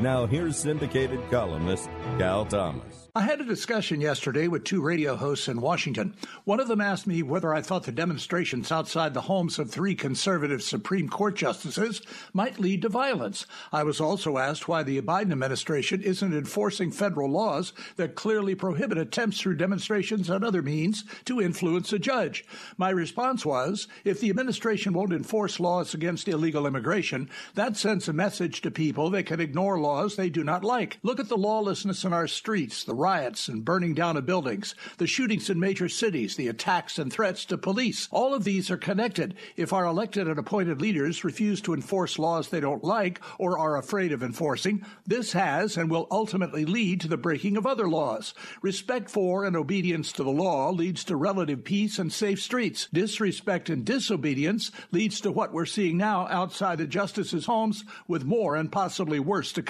Now, here's syndicated columnist Cal Thomas. I had a discussion yesterday with two radio hosts in Washington. One of them asked me whether I thought the demonstrations outside the homes of three conservative Supreme Court justices might lead to violence. I was also asked why the Biden administration isn't enforcing federal laws that clearly prohibit attempts through demonstrations and other means to influence a judge. My response was if the administration won't enforce laws against illegal immigration, that sends a message to people they can ignore laws they do not like. Look at the lawlessness in our streets, the riots and burning down of buildings, the shootings in major cities, the attacks and threats to police. All of these are connected. If our elected and appointed leaders refuse to enforce laws they don't like or are afraid of enforcing, this has and will ultimately lead to the breaking of other laws. Respect for and obedience to the law leads to relative peace and safe streets. Disrespect and disobedience leads to what we're seeing now outside the justices' homes with more and possibly worse to come.